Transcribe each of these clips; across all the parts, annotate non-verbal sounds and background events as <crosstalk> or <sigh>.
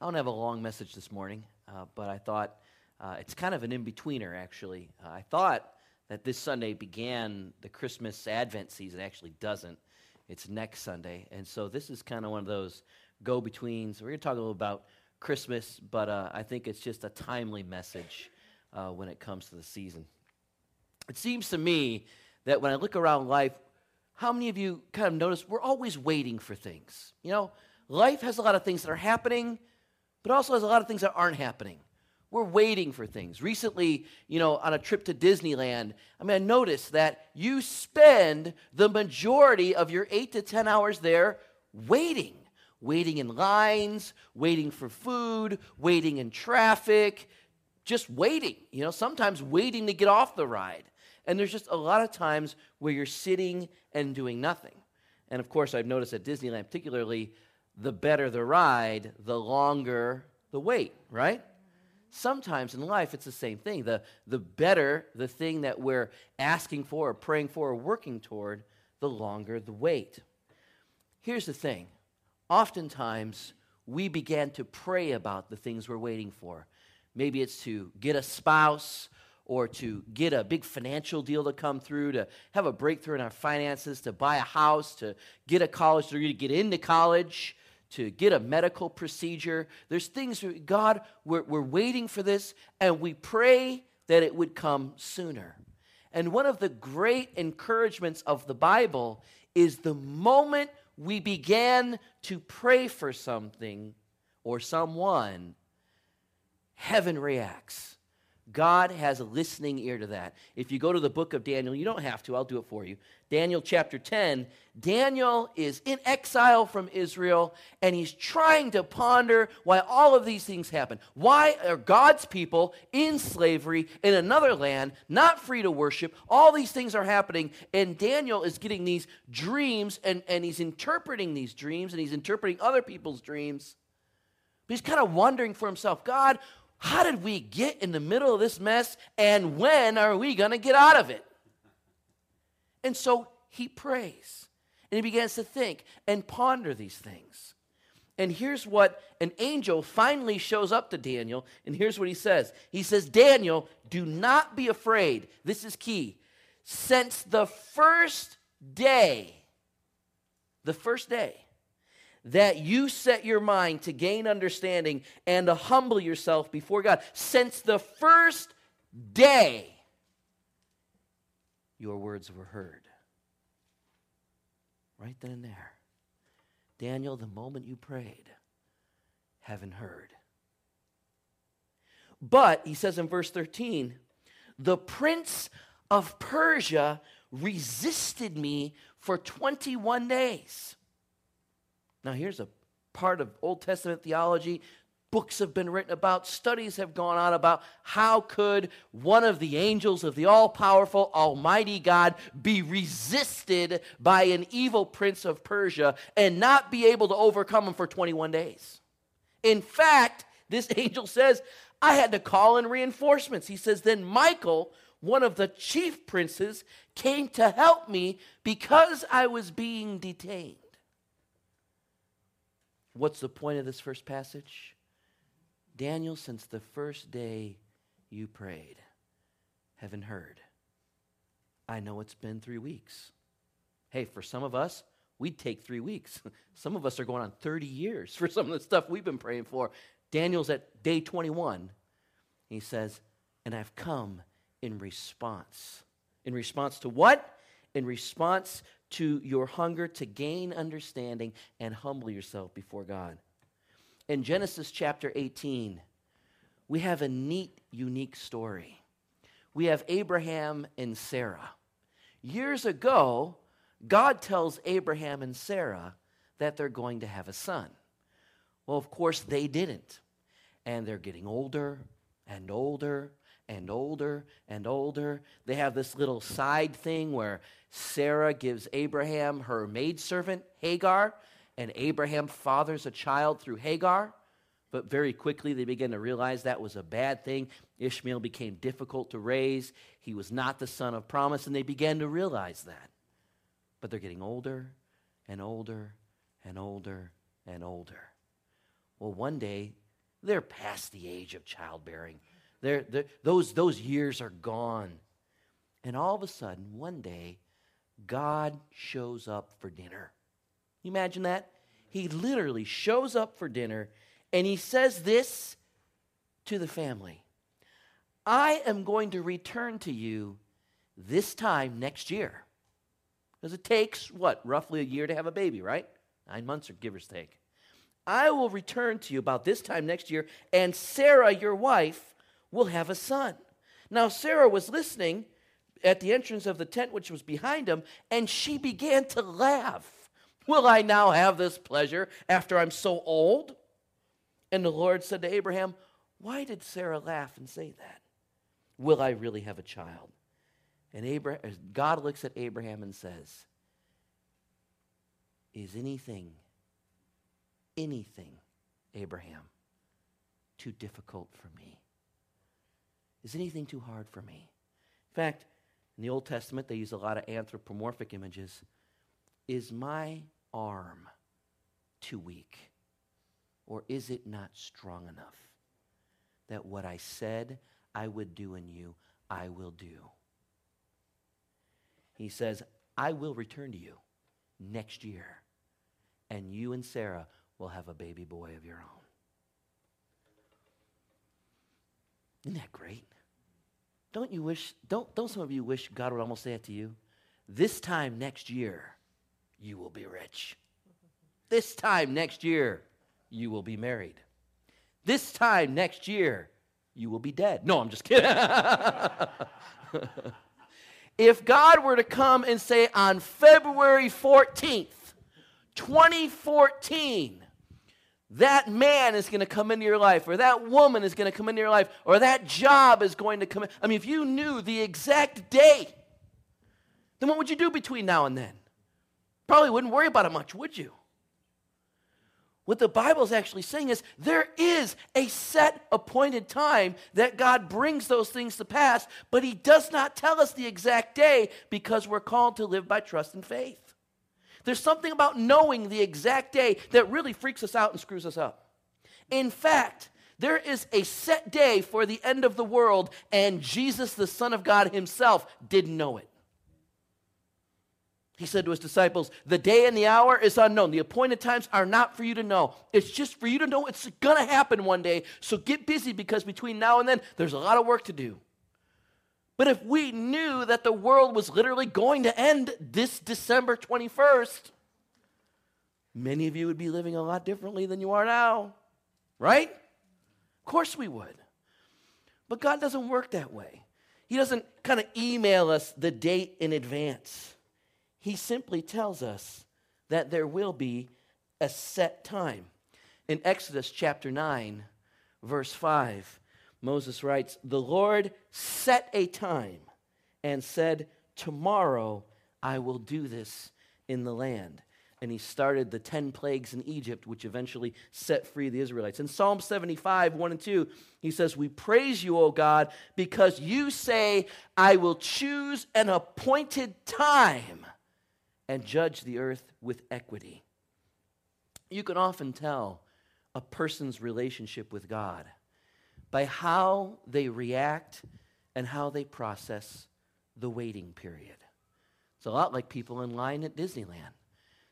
I don't have a long message this morning, uh, but I thought uh, it's kind of an in betweener, actually. Uh, I thought that this Sunday began the Christmas Advent season. It actually doesn't. It's next Sunday. And so this is kind of one of those go betweens. We're going to talk a little about Christmas, but uh, I think it's just a timely message uh, when it comes to the season. It seems to me that when I look around life, how many of you kind of notice we're always waiting for things? You know, life has a lot of things that are happening but also has a lot of things that aren't happening. We're waiting for things. Recently, you know, on a trip to Disneyland, I mean, I noticed that you spend the majority of your eight to 10 hours there waiting, waiting in lines, waiting for food, waiting in traffic, just waiting, you know, sometimes waiting to get off the ride. And there's just a lot of times where you're sitting and doing nothing. And of course, I've noticed at Disneyland, particularly, the better the ride, the longer the wait, right? Sometimes in life, it's the same thing. The, the better the thing that we're asking for, or praying for, or working toward, the longer the wait. Here's the thing oftentimes, we begin to pray about the things we're waiting for. Maybe it's to get a spouse, or to get a big financial deal to come through, to have a breakthrough in our finances, to buy a house, to get a college degree, to get into college to get a medical procedure. There's things, God, we're, we're waiting for this, and we pray that it would come sooner. And one of the great encouragements of the Bible is the moment we began to pray for something or someone, heaven reacts. God has a listening ear to that. If you go to the book of Daniel, you don't have to, I'll do it for you. Daniel chapter 10, Daniel is in exile from Israel and he's trying to ponder why all of these things happen. Why are God's people in slavery in another land, not free to worship? All these things are happening, and Daniel is getting these dreams and, and he's interpreting these dreams and he's interpreting other people's dreams. But he's kind of wondering for himself God, how did we get in the middle of this mess and when are we going to get out of it? And so he prays and he begins to think and ponder these things. And here's what an angel finally shows up to Daniel, and here's what he says He says, Daniel, do not be afraid. This is key. Since the first day, the first day, that you set your mind to gain understanding and to humble yourself before God. Since the first day, your words were heard. Right then and there. Daniel, the moment you prayed, heaven heard. But, he says in verse 13, the prince of Persia resisted me for 21 days. Now, here's a part of Old Testament theology. Books have been written about, studies have gone on about how could one of the angels of the all powerful, almighty God be resisted by an evil prince of Persia and not be able to overcome him for 21 days. In fact, this <laughs> angel says, I had to call in reinforcements. He says, Then Michael, one of the chief princes, came to help me because I was being detained. What's the point of this first passage? Daniel, since the first day you prayed, heaven heard. I know it's been three weeks. Hey, for some of us, we'd take three weeks. <laughs> some of us are going on 30 years for some of the stuff we've been praying for. Daniel's at day 21. He says, And I've come in response. In response to what? In response to your hunger to gain understanding and humble yourself before God. In Genesis chapter 18, we have a neat, unique story. We have Abraham and Sarah. Years ago, God tells Abraham and Sarah that they're going to have a son. Well, of course, they didn't. And they're getting older and older and older and older. They have this little side thing where Sarah gives Abraham her maidservant, Hagar, and Abraham fathers a child through Hagar. But very quickly they begin to realize that was a bad thing. Ishmael became difficult to raise. He was not the son of promise, and they began to realize that. But they're getting older and older and older and older. Well, one day They're past the age of childbearing. They're, they're, those, those years are gone. And all of a sudden, one day, God shows up for dinner. You imagine that? He literally shows up for dinner and he says this to the family I am going to return to you this time next year. Because it takes, what, roughly a year to have a baby, right? Nine months or give or take. I will return to you about this time next year, and Sarah, your wife, will have a son. Now, Sarah was listening at the entrance of the tent which was behind him, and she began to laugh. Will I now have this pleasure after I'm so old? And the Lord said to Abraham, Why did Sarah laugh and say that? Will I really have a child? And Abraham, God looks at Abraham and says, Is anything, anything, Abraham, too difficult for me? Is anything too hard for me? In fact, in the Old Testament, they use a lot of anthropomorphic images. Is my arm too weak? Or is it not strong enough that what I said I would do in you, I will do? He says, I will return to you next year, and you and Sarah will have a baby boy of your own. Isn't that great? Don't you wish, don't, don't some of you wish God would almost say it to you? This time next year, you will be rich. This time next year, you will be married. This time next year, you will be dead. No, I'm just kidding. <laughs> if God were to come and say on February 14th, 2014, that man is going to come into your life, or that woman is going to come into your life, or that job is going to come in. I mean, if you knew the exact day, then what would you do between now and then? Probably wouldn't worry about it much, would you? What the Bible is actually saying is there is a set appointed time that God brings those things to pass, but He does not tell us the exact day because we're called to live by trust and faith. There's something about knowing the exact day that really freaks us out and screws us up. In fact, there is a set day for the end of the world, and Jesus, the Son of God Himself, didn't know it. He said to his disciples, The day and the hour is unknown. The appointed times are not for you to know. It's just for you to know it's going to happen one day. So get busy because between now and then, there's a lot of work to do. But if we knew that the world was literally going to end this December 21st, many of you would be living a lot differently than you are now. Right? Of course we would. But God doesn't work that way. He doesn't kind of email us the date in advance. He simply tells us that there will be a set time. In Exodus chapter 9, verse 5, Moses writes, The Lord set a time and said, Tomorrow I will do this in the land. And he started the 10 plagues in Egypt, which eventually set free the Israelites. In Psalm 75, 1 and 2, he says, We praise you, O God, because you say, I will choose an appointed time and judge the earth with equity. You can often tell a person's relationship with God by how they react and how they process the waiting period. It's a lot like people in line at Disneyland.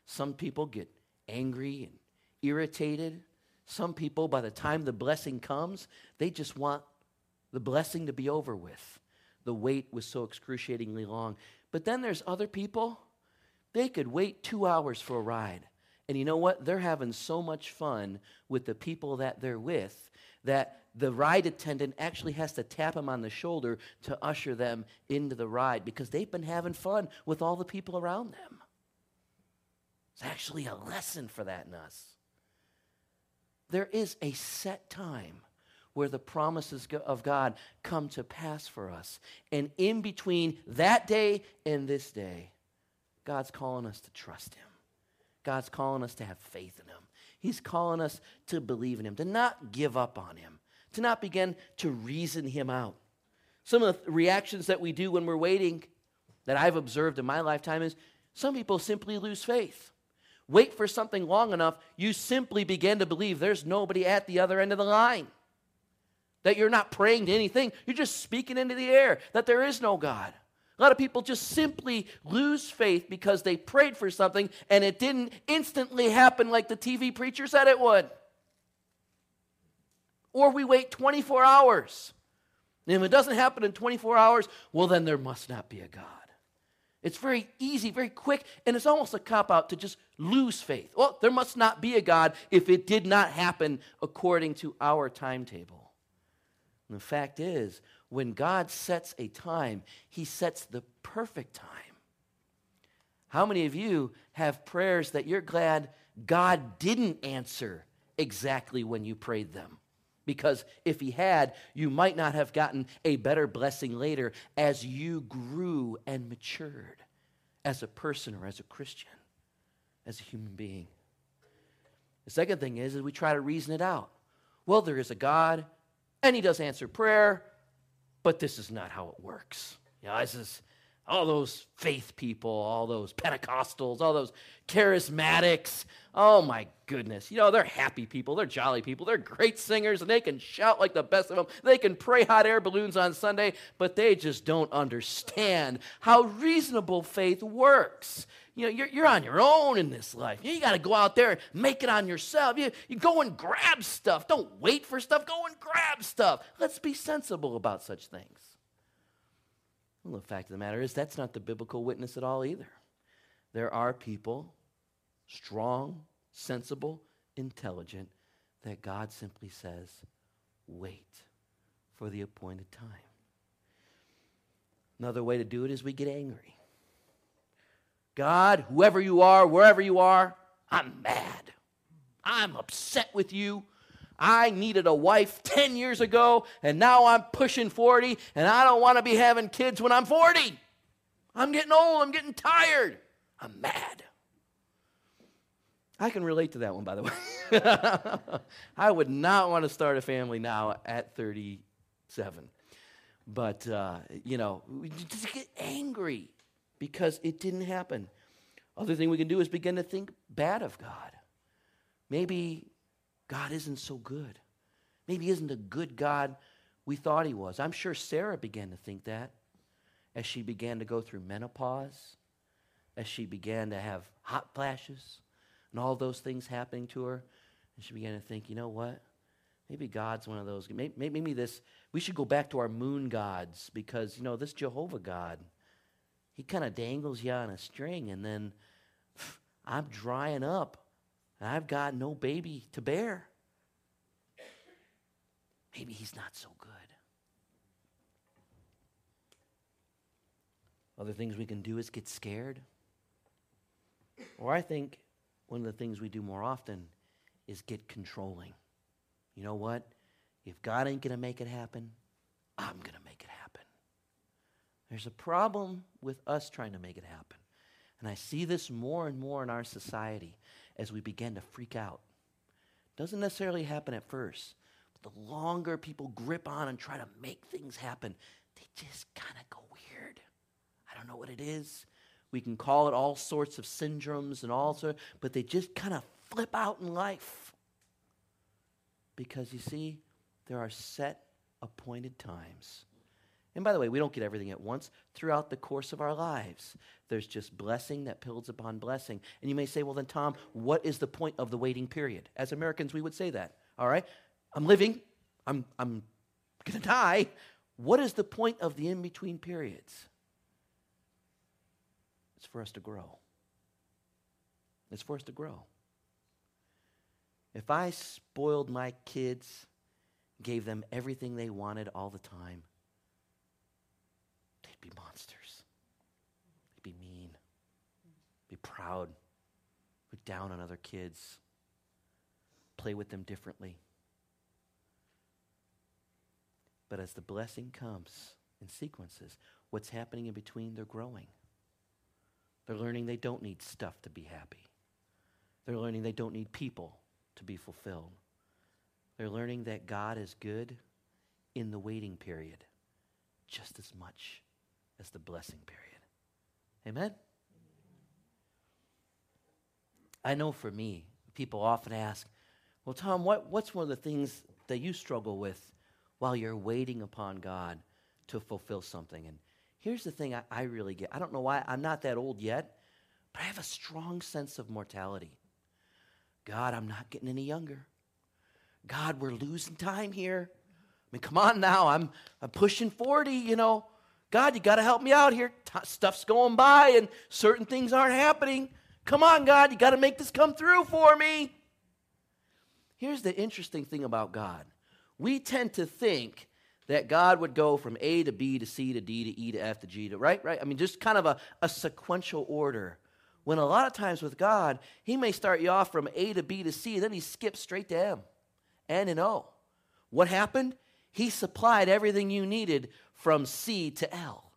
Some people get angry and irritated. Some people, by the time the blessing comes, they just want the blessing to be over with. The wait was so excruciatingly long. But then there's other people, they could wait two hours for a ride. And you know what? They're having so much fun with the people that they're with that the ride attendant actually has to tap them on the shoulder to usher them into the ride because they've been having fun with all the people around them. It's actually a lesson for that in us. There is a set time where the promises of God come to pass for us. And in between that day and this day, God's calling us to trust Him. God's calling us to have faith in Him. He's calling us to believe in Him, to not give up on Him, to not begin to reason him out. Some of the reactions that we do when we're waiting that I've observed in my lifetime is some people simply lose faith. wait for something long enough, you simply begin to believe there's nobody at the other end of the line. That you're not praying to anything, you're just speaking into the air, that there is no God. A lot of people just simply lose faith because they prayed for something and it didn't instantly happen like the TV preacher said it would. Or we wait 24 hours. And if it doesn't happen in 24 hours, well, then there must not be a God. It's very easy, very quick, and it's almost a cop out to just lose faith. Well, there must not be a God if it did not happen according to our timetable. And the fact is, when God sets a time, He sets the perfect time. How many of you have prayers that you're glad God didn't answer exactly when you prayed them? Because if He had, you might not have gotten a better blessing later as you grew and matured as a person or as a Christian, as a human being. The second thing is, is we try to reason it out. Well, there is a God, and He does answer prayer, but this is not how it works. Know, this is all those faith people, all those Pentecostals, all those charismatics. Oh my goodness. You know, they're happy people, they're jolly people, they're great singers, and they can shout like the best of them. They can pray hot air balloons on Sunday, but they just don't understand how reasonable faith works. You know, you're, you're on your own in this life. You, got to go out there and make it on yourself. You, you go and grab stuff. Don't wait for stuff. Go and grab stuff. Let's be sensible about such things. Well, the fact of the matter is, that's not the biblical witness at all either. There are people, strong, sensible, intelligent, that God simply says, wait for the appointed time. Another way to do it is we get angry. God, whoever you are, wherever you are, I'm mad. I'm upset with you. I needed a wife 10 years ago, and now I'm pushing 40, and I don't want to be having kids when I'm 40. I'm getting old. I'm getting tired. I'm mad. I can relate to that one, by the way. <laughs> I would not want to start a family now at 37. But, uh, you know, just get angry because it didn't happen. Other thing we can do is begin to think bad of God. Maybe God isn't so good. Maybe isn't a good God we thought he was. I'm sure Sarah began to think that as she began to go through menopause, as she began to have hot flashes and all those things happening to her. And she began to think, you know what? Maybe God's one of those. Maybe, maybe this, we should go back to our moon gods because, you know, this Jehovah God, he kind of dangles you on a string, and then <sighs> I'm drying up, and I've got no baby to bear. Maybe he's not so good. Other things we can do is get scared. Or I think one of the things we do more often is get controlling. You know what? If God ain't going to make it happen, I'm going to make it happen. There's a problem with us trying to make it happen. And I see this more and more in our society as we begin to freak out. Doesn't necessarily happen at first, but the longer people grip on and try to make things happen, they just kind of go weird. I don't know what it is. We can call it all sorts of syndromes and all sorts, but they just kind of flip out in life. Because you see, there are set appointed times and by the way, we don't get everything at once throughout the course of our lives. There's just blessing that builds upon blessing. And you may say, well, then, Tom, what is the point of the waiting period? As Americans, we would say that. All right? I'm living, I'm, I'm going to die. What is the point of the in between periods? It's for us to grow. It's for us to grow. If I spoiled my kids, gave them everything they wanted all the time, be monsters. They'd be mean, be proud, look down on other kids, play with them differently. But as the blessing comes in sequences, what's happening in between? They're growing. They're learning they don't need stuff to be happy. They're learning they don't need people to be fulfilled. They're learning that God is good in the waiting period just as much as the blessing period. Amen? I know for me, people often ask, Well, Tom, what, what's one of the things that you struggle with while you're waiting upon God to fulfill something? And here's the thing I, I really get I don't know why I'm not that old yet, but I have a strong sense of mortality. God, I'm not getting any younger. God, we're losing time here. I mean, come on now. I'm, I'm pushing 40, you know. God, you got to help me out here. T- stuff's going by and certain things aren't happening. Come on, God, you got to make this come through for me. Here's the interesting thing about God we tend to think that God would go from A to B to C to D to E to F to G to, right? Right? I mean, just kind of a, a sequential order. When a lot of times with God, He may start you off from A to B to C, and then He skips straight to M, N, and O. What happened? He supplied everything you needed from C to L.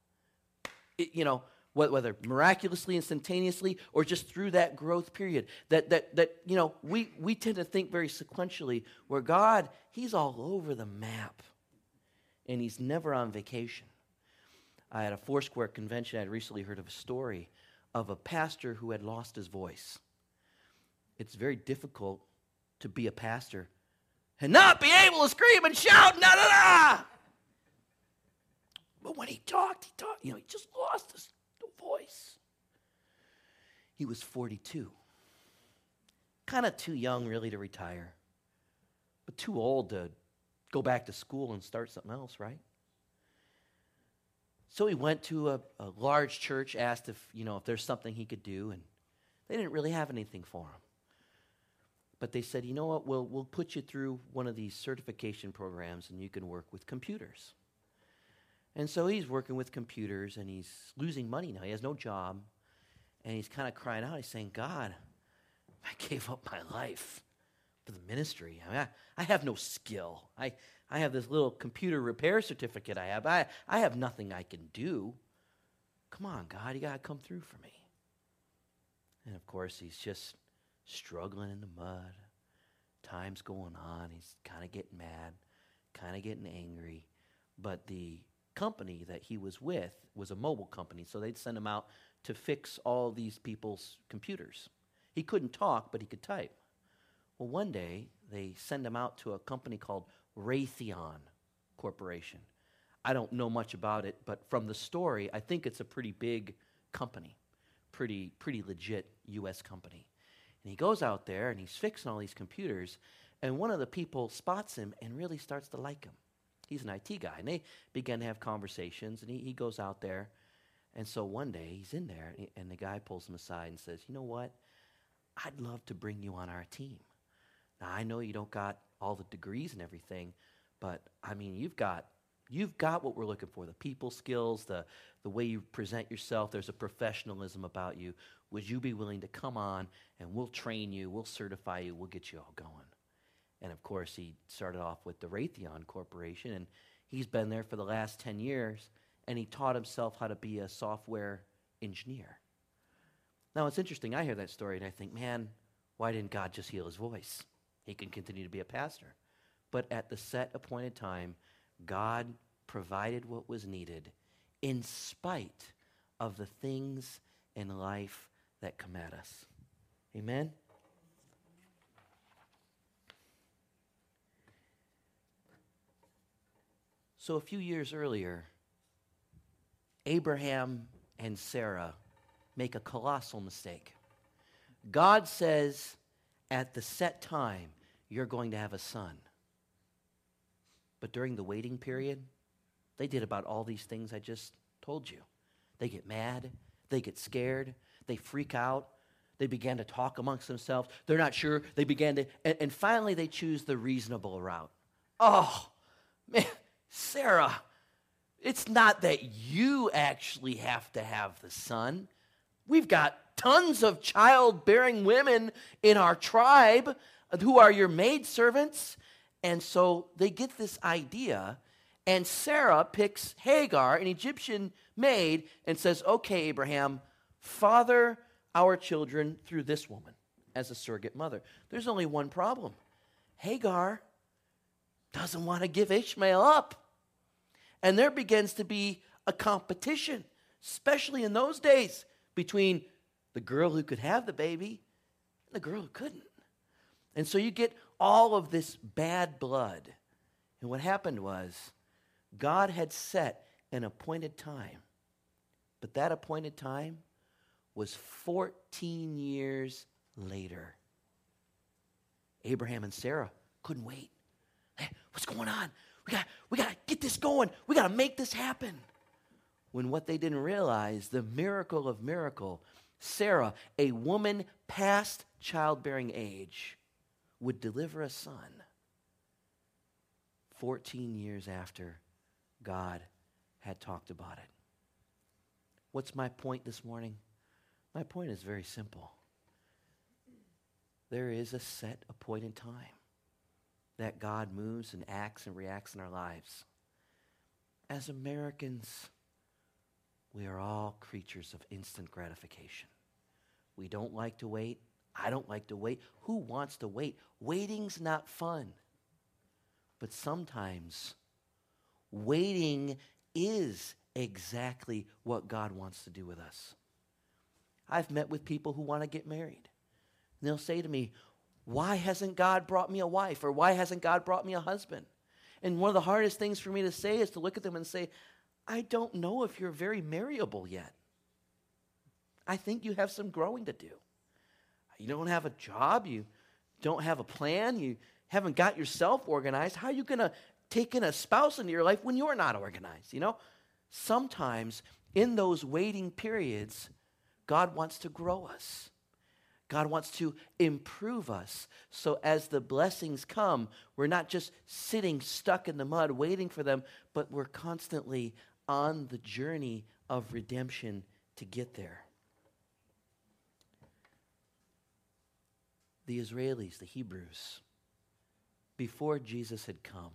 It, you know, whether miraculously, instantaneously, or just through that growth period. That, that, that you know, we, we tend to think very sequentially, where God, He's all over the map, and He's never on vacation. I had a Foursquare convention, I had recently heard of a story of a pastor who had lost his voice. It's very difficult to be a pastor and not be able to scream and shout, na na na. But when he talked, he talked, you know, he just lost his voice. He was 42. Kind of too young, really, to retire, but too old to go back to school and start something else, right? So he went to a, a, large church, asked if, you know, if there's something he could do, and they didn't really have anything for him. But they said, you know what, we'll, we'll put you through one of these certification programs and you can work with computers. And so he's working with computers and he's losing money now. He has no job. And he's kind of crying out. He's saying, God, I gave up my life for the ministry. I, mean, I, I have no skill. I, I have this little computer repair certificate I have. I, I have nothing I can do. Come on, God, you got to come through for me. And of course, he's just struggling in the mud. Time's going on. He's kind of getting mad, kind of getting angry. But the company that he was with was a mobile company, so they'd send him out to fix all these people's computers. He couldn't talk, but he could type. Well, one day they send him out to a company called Raytheon Corporation. I don't know much about it, but from the story, I think it's a pretty big company, pretty pretty legit U.S. company. And he goes out there and he's fixing all these computers, and one of the people spots him and really starts to like him he's an IT guy. And they begin to have conversations, and he, he goes out there. And so one day he's in there, and the guy pulls him aside and says, You know what? I'd love to bring you on our team. Now, I know you don't got all the degrees and everything, but I mean, you've got. You've got what we're looking for the people skills, the, the way you present yourself. There's a professionalism about you. Would you be willing to come on and we'll train you, we'll certify you, we'll get you all going? And of course, he started off with the Raytheon Corporation, and he's been there for the last 10 years, and he taught himself how to be a software engineer. Now, it's interesting. I hear that story, and I think, man, why didn't God just heal his voice? He can continue to be a pastor. But at the set appointed time, God provided what was needed in spite of the things in life that come at us. Amen? So a few years earlier, Abraham and Sarah make a colossal mistake. God says, at the set time, you're going to have a son. But during the waiting period, they did about all these things I just told you. They get mad, they get scared, they freak out, they began to talk amongst themselves. They're not sure. They began to, and, and finally they choose the reasonable route. Oh, man, Sarah, it's not that you actually have to have the son. We've got tons of childbearing women in our tribe who are your maidservants. And so they get this idea, and Sarah picks Hagar, an Egyptian maid, and says, Okay, Abraham, father our children through this woman as a surrogate mother. There's only one problem Hagar doesn't want to give Ishmael up. And there begins to be a competition, especially in those days, between the girl who could have the baby and the girl who couldn't. And so you get all of this bad blood. And what happened was God had set an appointed time. But that appointed time was 14 years later. Abraham and Sarah couldn't wait. Hey, what's going on? We got, we got to get this going. We got to make this happen. When what they didn't realize, the miracle of miracle, Sarah, a woman past childbearing age, would deliver a son 14 years after God had talked about it. What's my point this morning? My point is very simple. There is a set appointed time that God moves and acts and reacts in our lives. As Americans, we are all creatures of instant gratification. We don't like to wait. I don't like to wait. Who wants to wait? Waiting's not fun. But sometimes waiting is exactly what God wants to do with us. I've met with people who want to get married. And they'll say to me, Why hasn't God brought me a wife? Or why hasn't God brought me a husband? And one of the hardest things for me to say is to look at them and say, I don't know if you're very marriable yet. I think you have some growing to do. You don't have a job, you don't have a plan, you haven't got yourself organized. How are you going to take in a spouse into your life when you're not organized? You know, sometimes in those waiting periods, God wants to grow us. God wants to improve us. So as the blessings come, we're not just sitting stuck in the mud waiting for them, but we're constantly on the journey of redemption to get there. The Israelis, the Hebrews, before Jesus had come,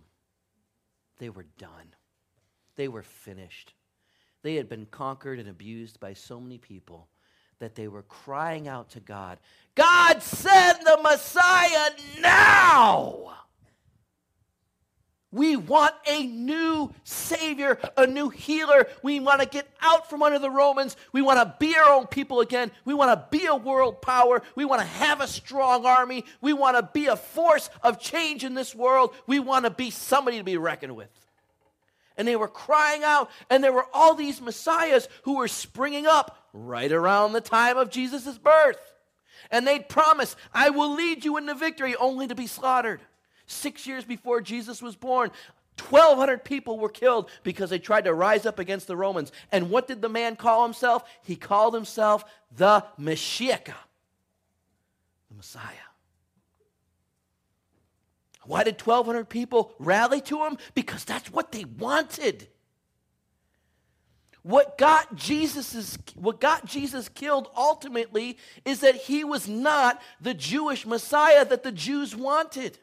they were done. They were finished. They had been conquered and abused by so many people that they were crying out to God, God, send the Messiah now! We want a new Savior, a new healer. We want to get out from under the Romans. We want to be our own people again. We want to be a world power. We want to have a strong army. We want to be a force of change in this world. We want to be somebody to be reckoned with. And they were crying out, and there were all these messiahs who were springing up right around the time of Jesus' birth. And they'd promise, I will lead you into victory, only to be slaughtered. Six years before Jesus was born, 1,200 people were killed because they tried to rise up against the Romans. And what did the man call himself? He called himself the Messiah, the Messiah. Why did 1,200 people rally to him? Because that's what they wanted. What got Jesus what got Jesus killed ultimately is that he was not the Jewish Messiah that the Jews wanted.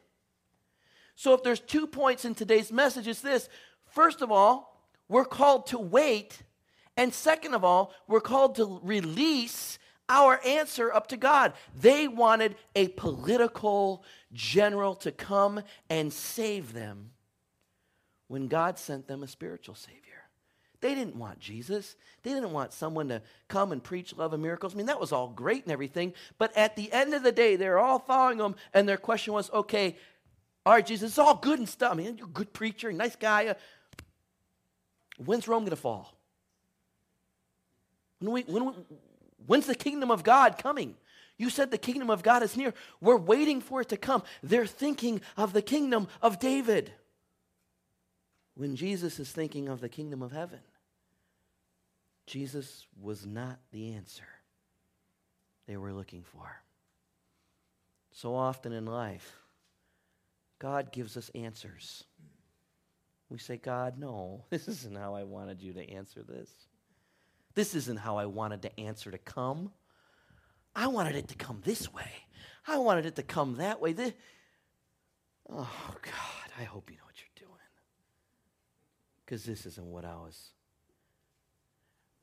So if there's two points in today's message, it's this. First of all, we're called to wait. And second of all, we're called to release our answer up to God. They wanted a political general to come and save them when God sent them a spiritual Savior. They didn't want Jesus. They didn't want someone to come and preach love and miracles. I mean, that was all great and everything. But at the end of the day, they're all following him, and their question was okay, all right, Jesus, it's all good and stuff. I mean, you're a good preacher, nice guy. When's Rome going to fall? When we, when we, when's the kingdom of God coming? You said the kingdom of God is near. We're waiting for it to come. They're thinking of the kingdom of David. When Jesus is thinking of the kingdom of heaven, Jesus was not the answer they were looking for. So often in life, God gives us answers. We say, God, no, <laughs> this isn't how I wanted you to answer this. This isn't how I wanted the answer to come. I wanted it to come this way. I wanted it to come that way. This... Oh, God, I hope you know. Because this isn't what I was.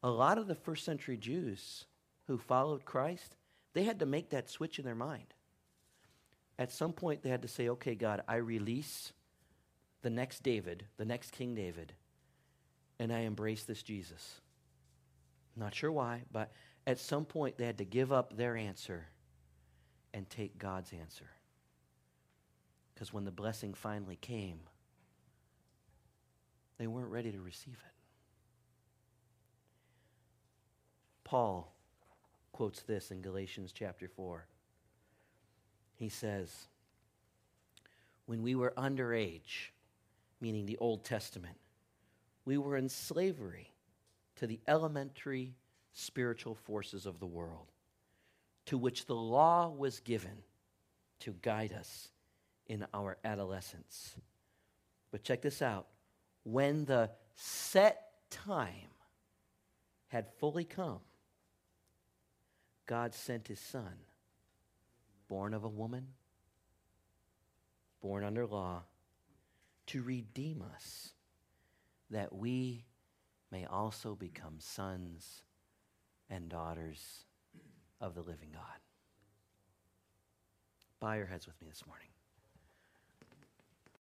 A lot of the first century Jews who followed Christ, they had to make that switch in their mind at some point they had to say, okay, God, I release the next David, the next King David, and I embrace this Jesus. Not sure why, but at some point they had to give up their answer and take God's answer. Because when the blessing finally came, they weren't ready to receive it. Paul quotes this in Galatians chapter 4. He says, When we were underage, meaning the Old Testament, we were in slavery to the elementary spiritual forces of the world, to which the law was given to guide us in our adolescence. But check this out when the set time had fully come, God sent his son, born of a woman, born under law, to redeem us, that we may also become sons and daughters of the living God. Bow your heads with me this morning.